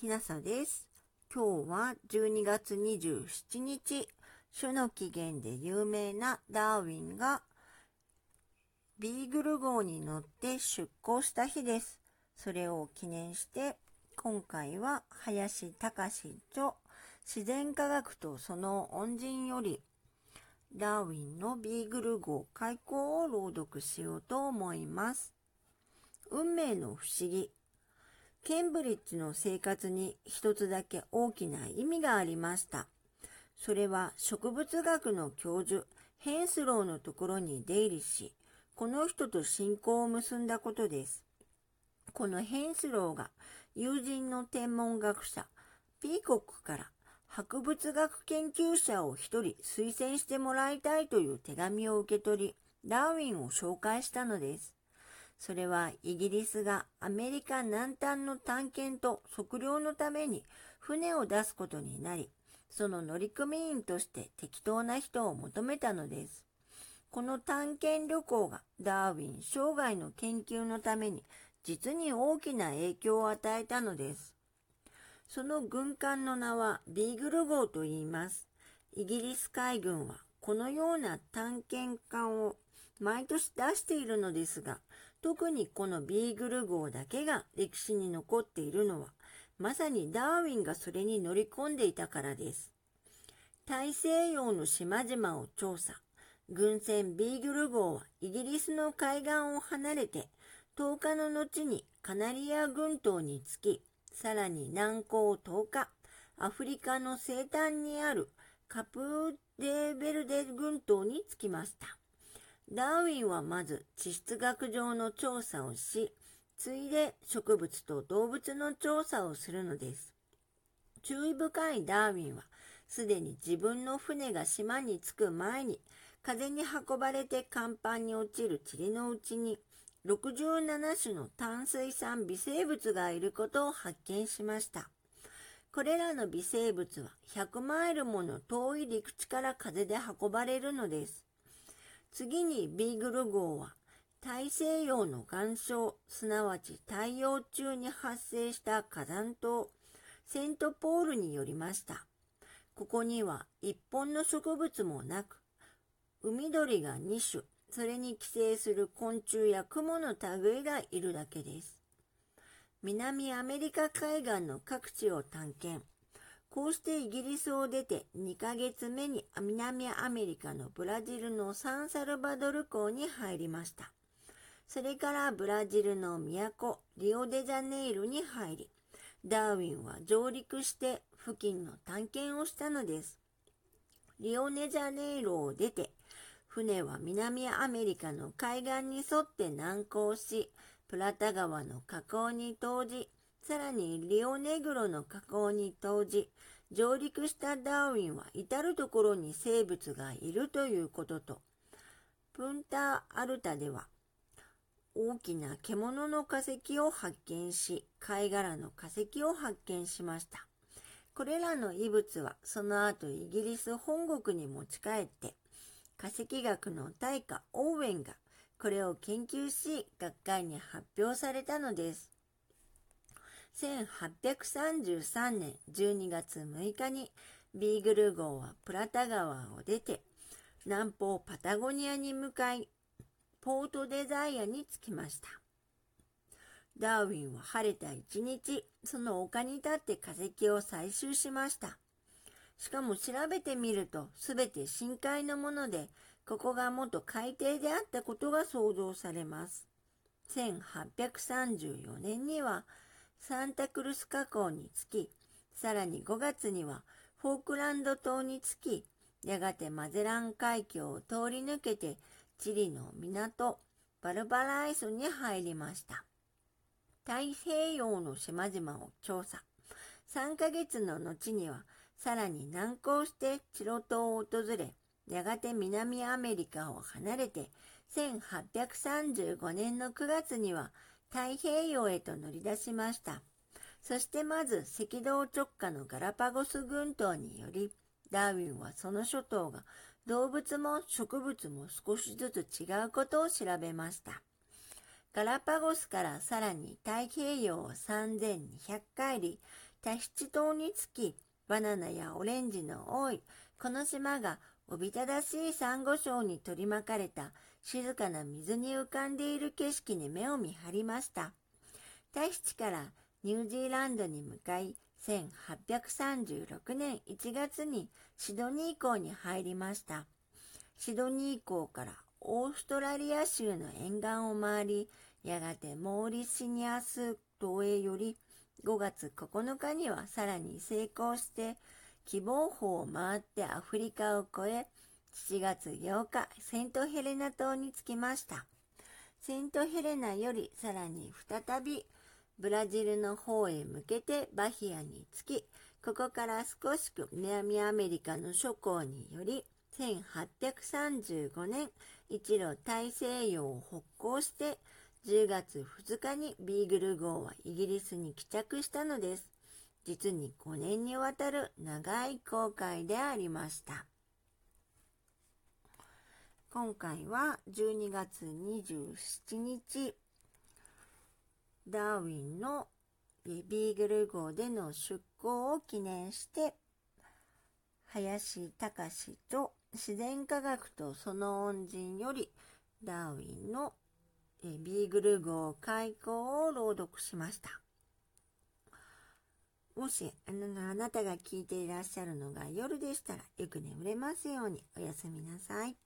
きなさです。今日は12月27日、種の起源で有名なダーウィンがビーグル号に乗って出港した日です。それを記念して、今回は林隆著自然科学とその恩人よりダーウィンのビーグル号開口を朗読しようと思います。運命の不思議。ケンブリッジの生活に一つだけ大きな意味がありました。それは植物学の教授、ヘンスローのところに出入りし、この人と親交を結んだことです。このヘンスローが友人の天文学者、ピーコックから博物学研究者を一人推薦してもらいたいという手紙を受け取り、ダーウィンを紹介したのです。それはイギリスがアメリカ南端の探検と測量のために船を出すことになり、その乗組員として適当な人を求めたのです。この探検旅行がダーウィン生涯の研究のために実に大きな影響を与えたのです。その軍艦の名はビーグル号と言います。イギリス海軍はこのような探検艦を毎年出しているのですが、特にこのビーグル号だけが歴史に残っているのは、まさにダーウィンがそれに乗り込んでいたからです。大西洋の島々を調査。軍船ビーグル号はイギリスの海岸を離れて、10日の後にカナリア群島に着き、さらに南高10日、アフリカの西端にあるカプーデベルデ群島に着きました。ダーウィンはまず地質学上の調査をし、ついで植物と動物の調査をするのです。注意深いダーウィンは、すでに自分の船が島に着く前に、風に運ばれて甲板に落ちる塵のうちに、67種の炭水酸微生物がいることを発見しました。これらの微生物は100マイルもの遠い陸地から風で運ばれるのです。次にビーグル号は大西洋の岩礁、すなわち太陽中に発生した火山島、セントポールによりました。ここには一本の植物もなく、海鳥が2種、それに寄生する昆虫や雲の類がいるだけです。南アメリカ海岸の各地を探検。こうしてイギリスを出て2ヶ月目に南アメリカのブラジルのサンサルバドル港に入りました。それからブラジルの都、リオデジャネイロに入り、ダーウィンは上陸して付近の探検をしたのです。リオネジャネイロを出て、船は南アメリカの海岸に沿って南行し、プラタ川の河口に投じ、さらにリオネグロの河口に投じ、上陸したダーウィンは至るところに生物がいるということと、プンターアルタでは大きな獣の化石を発見し、貝殻の化石を発見しました。これらの遺物はその後イギリス本国に持ち帰って、化石学の大家オーウェンがこれを研究し学会に発表されたのです。1833年12月6日にビーグル号はプラタ川を出て南方パタゴニアに向かいポートデザイアに着きました。ダーウィンは晴れた一日、その丘に立って化石を採集しました。しかも調べてみると、すべて深海のもので、ここが元海底であったことが想像されます。1834年には、サンタクルス河口に着き、さらに5月にはフォークランド島に着き、やがてマゼラン海峡を通り抜けて、チリの港、バルバライスに入りました。太平洋の島々を調査。3ヶ月の後には、さらに南行してチロ島を訪れ、やがて南アメリカを離れて、1835年の9月には太平洋へと乗り出しました。そしてまず赤道直下のガラパゴス群島により、ダーウィンはその諸島が動物も植物も少しずつ違うことを調べました。ガラパゴスからさらに太平洋を3200海里、タヒチ島につき、バナナやオレンジの多い、この島がおびただしいサンゴ礁に取り巻かれた静かな水に浮かんでいる景色に目を見張りました。タヒチからニュージーランドに向かい、1836年1月にシドニー港に入りました。シドニー港からオーストラリア州の沿岸を回り、やがてモーリシニアス島へより5月9日にはさらに成功して希望法を回ってアフリカを越え7月8日セントヘレナ島に着きました。セントヘレナよりさらに再びブラジルの方へ向けてバヒアに着き、ここから少しく南アメリカの諸港により1835年一路大西洋を北行して10月2日にビーグル号はイギリスに帰着したのです。実に5年にわたる長い航海でありました。今回は12月27日、ダーウィンのビーグル号での出港を記念して、林隆と自然科学とその恩人よりダーウィンのビーグル号開口を朗読しました。もしあなたが聞いていらっしゃるのが夜でしたらよく眠れますようにおやすみなさい。